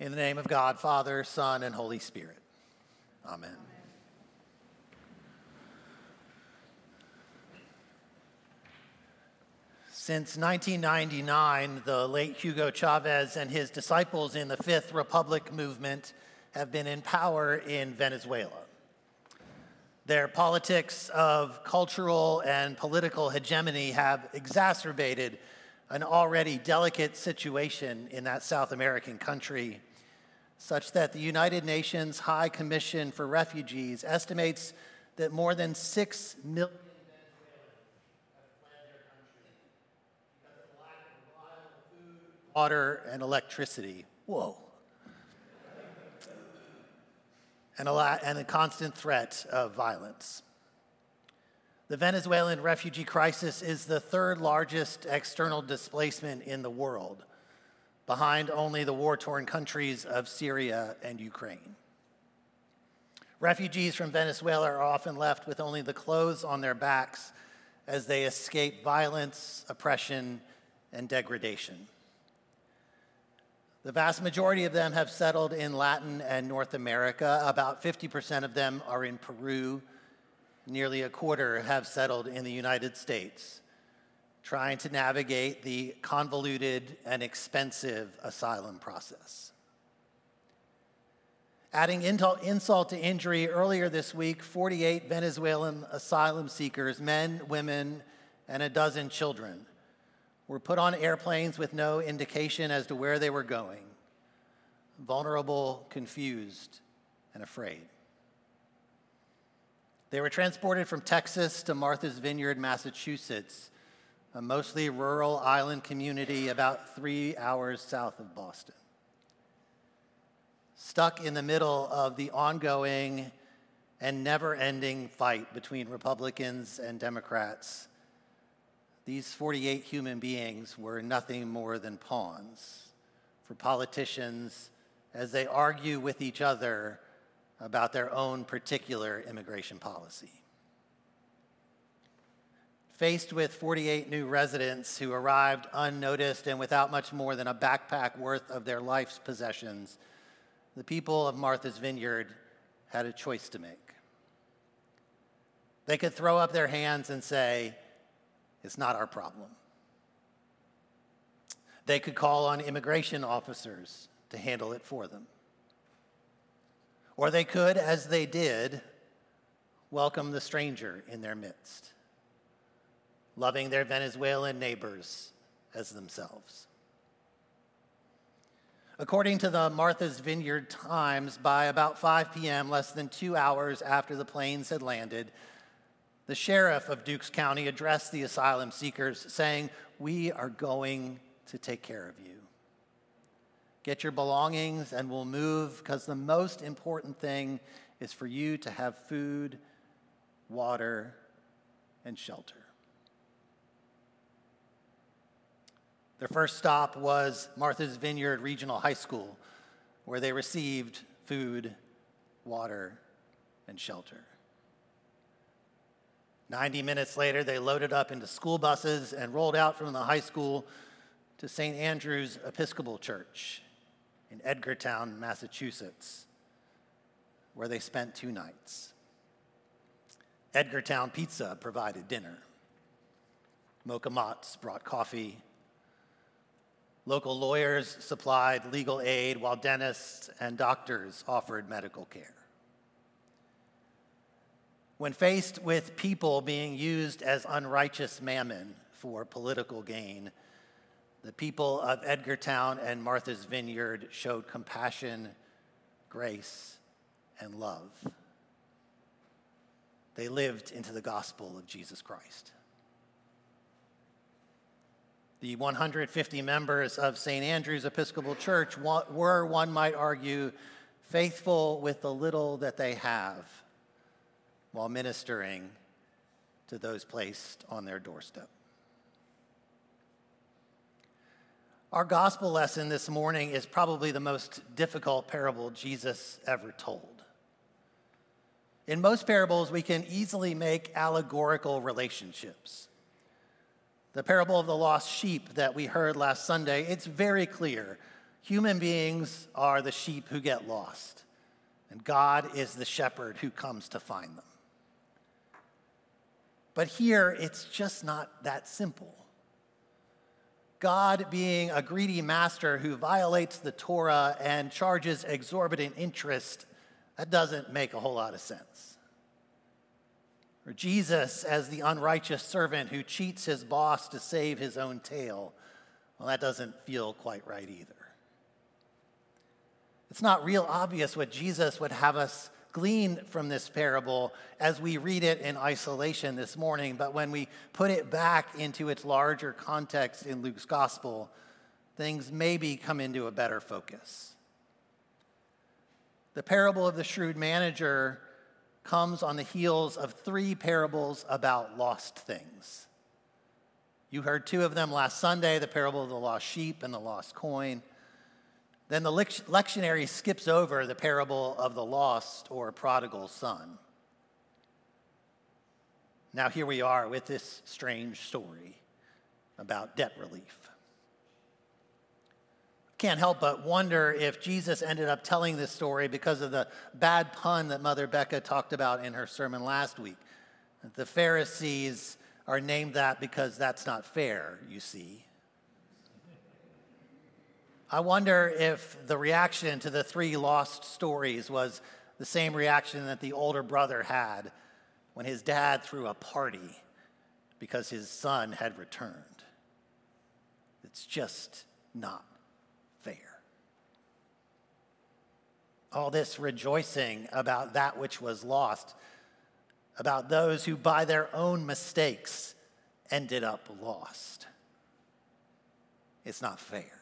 In the name of God, Father, Son, and Holy Spirit. Amen. Since 1999, the late Hugo Chavez and his disciples in the Fifth Republic movement have been in power in Venezuela. Their politics of cultural and political hegemony have exacerbated an already delicate situation in that South American country, such that the United Nations High Commission for Refugees estimates that more than 6 million water and electricity. Whoa. And a, lot, and a constant threat of violence. The Venezuelan refugee crisis is the third largest external displacement in the world, behind only the war torn countries of Syria and Ukraine. Refugees from Venezuela are often left with only the clothes on their backs as they escape violence, oppression, and degradation. The vast majority of them have settled in Latin and North America. About 50% of them are in Peru nearly a quarter have settled in the United States, trying to navigate the convoluted and expensive asylum process. Adding insult to injury, earlier this week, 48 Venezuelan asylum seekers, men, women, and a dozen children, were put on airplanes with no indication as to where they were going, vulnerable, confused, and afraid. They were transported from Texas to Martha's Vineyard, Massachusetts, a mostly rural island community about three hours south of Boston. Stuck in the middle of the ongoing and never ending fight between Republicans and Democrats, these 48 human beings were nothing more than pawns for politicians as they argue with each other about their own particular immigration policy. Faced with 48 new residents who arrived unnoticed and without much more than a backpack worth of their life's possessions, the people of Martha's Vineyard had a choice to make. They could throw up their hands and say, It's not our problem. They could call on immigration officers to handle it for them. Or they could, as they did, welcome the stranger in their midst, loving their Venezuelan neighbors as themselves. According to the Martha's Vineyard Times, by about 5 p.m., less than two hours after the planes had landed, the sheriff of Dukes County addressed the asylum seekers, saying, We are going to take care of you. Get your belongings and we'll move because the most important thing is for you to have food, water, and shelter. Their first stop was Martha's Vineyard Regional High School, where they received food, water, and shelter. 90 minutes later, they loaded up into school buses and rolled out from the high school to St. Andrew's Episcopal Church in Edgartown, Massachusetts, where they spent two nights. Edgartown Pizza provided dinner. Mocha Mott's brought coffee. Local lawyers supplied legal aid, while dentists and doctors offered medical care. When faced with people being used as unrighteous mammon for political gain, the people of Edgartown and Martha's Vineyard showed compassion, grace, and love. They lived into the gospel of Jesus Christ. The 150 members of St. Andrew's Episcopal Church were, one might argue, faithful with the little that they have while ministering to those placed on their doorstep. Our gospel lesson this morning is probably the most difficult parable Jesus ever told. In most parables, we can easily make allegorical relationships. The parable of the lost sheep that we heard last Sunday, it's very clear. Human beings are the sheep who get lost, and God is the shepherd who comes to find them. But here, it's just not that simple. God, being a greedy master who violates the Torah and charges exorbitant interest, that doesn't make a whole lot of sense. Or Jesus as the unrighteous servant who cheats his boss to save his own tail, well, that doesn't feel quite right either. It's not real obvious what Jesus would have us glean from this parable as we read it in isolation this morning, but when we put it back into its larger context in Luke's gospel, things maybe come into a better focus. The parable of the shrewd manager comes on the heels of three parables about lost things. You heard two of them last Sunday the parable of the lost sheep and the lost coin. Then the lectionary skips over the parable of the lost or prodigal son. Now, here we are with this strange story about debt relief. Can't help but wonder if Jesus ended up telling this story because of the bad pun that Mother Becca talked about in her sermon last week. The Pharisees are named that because that's not fair, you see. I wonder if the reaction to the three lost stories was the same reaction that the older brother had when his dad threw a party because his son had returned. It's just not fair. All this rejoicing about that which was lost, about those who by their own mistakes ended up lost. It's not fair.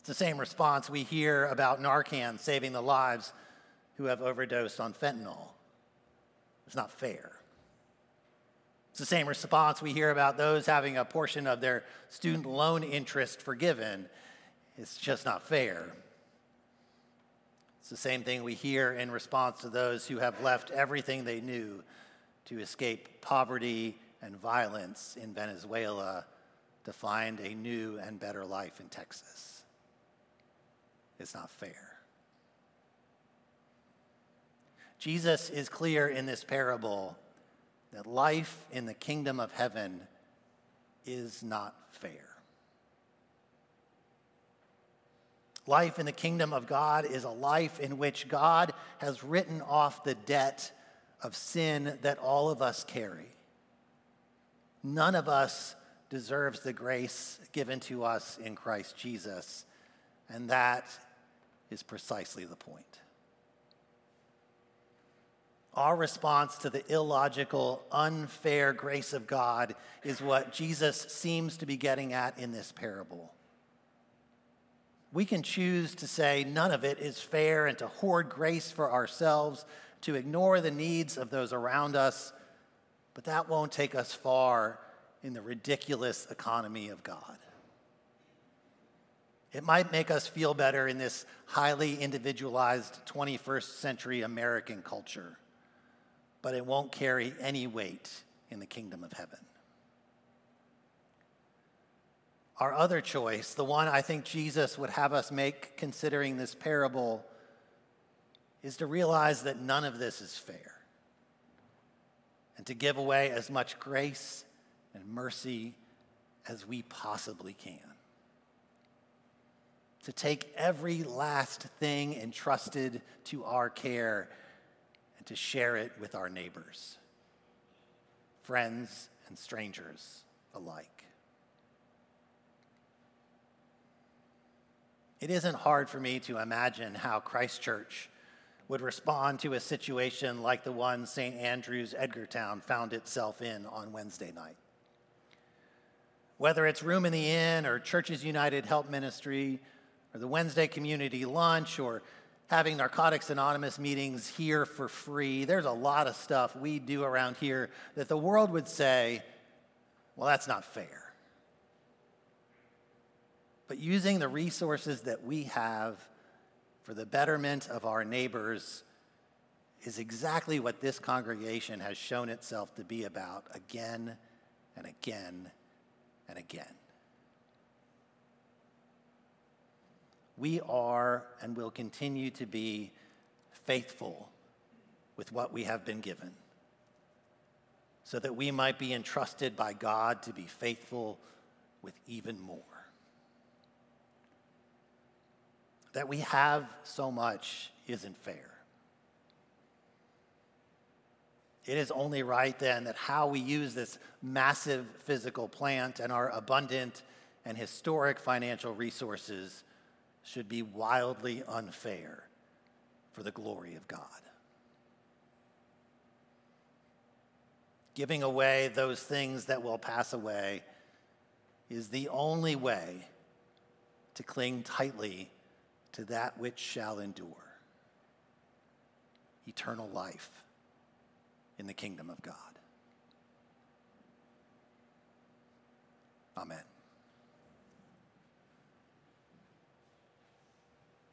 It's the same response we hear about Narcan saving the lives who have overdosed on fentanyl. It's not fair. It's the same response we hear about those having a portion of their student loan interest forgiven. It's just not fair. It's the same thing we hear in response to those who have left everything they knew to escape poverty and violence in Venezuela to find a new and better life in Texas. It's not fair. Jesus is clear in this parable that life in the kingdom of heaven is not fair. Life in the kingdom of God is a life in which God has written off the debt of sin that all of us carry. None of us deserves the grace given to us in Christ Jesus, and that is precisely the point. Our response to the illogical, unfair grace of God is what Jesus seems to be getting at in this parable. We can choose to say none of it is fair and to hoard grace for ourselves, to ignore the needs of those around us, but that won't take us far in the ridiculous economy of God. It might make us feel better in this highly individualized 21st century American culture, but it won't carry any weight in the kingdom of heaven. Our other choice, the one I think Jesus would have us make considering this parable, is to realize that none of this is fair and to give away as much grace and mercy as we possibly can to take every last thing entrusted to our care and to share it with our neighbors, friends and strangers alike. It isn't hard for me to imagine how Christchurch would respond to a situation like the one St. Andrew's Edgartown found itself in on Wednesday night. Whether it's Room in the Inn or Churches United Help Ministry or the Wednesday community lunch or having Narcotics Anonymous meetings here for free. There's a lot of stuff we do around here that the world would say, well, that's not fair. But using the resources that we have for the betterment of our neighbors is exactly what this congregation has shown itself to be about again and again and again. we are and will continue to be faithful with what we have been given, so that we might be entrusted by God to be faithful with even more. That we have so much isn't fair. It is only right then that how we use this massive physical plant and our abundant and historic financial resources should be wildly unfair for the glory of God. Giving away those things that will pass away is the only way to cling tightly to that which shall endure eternal life in the kingdom of God. Amen.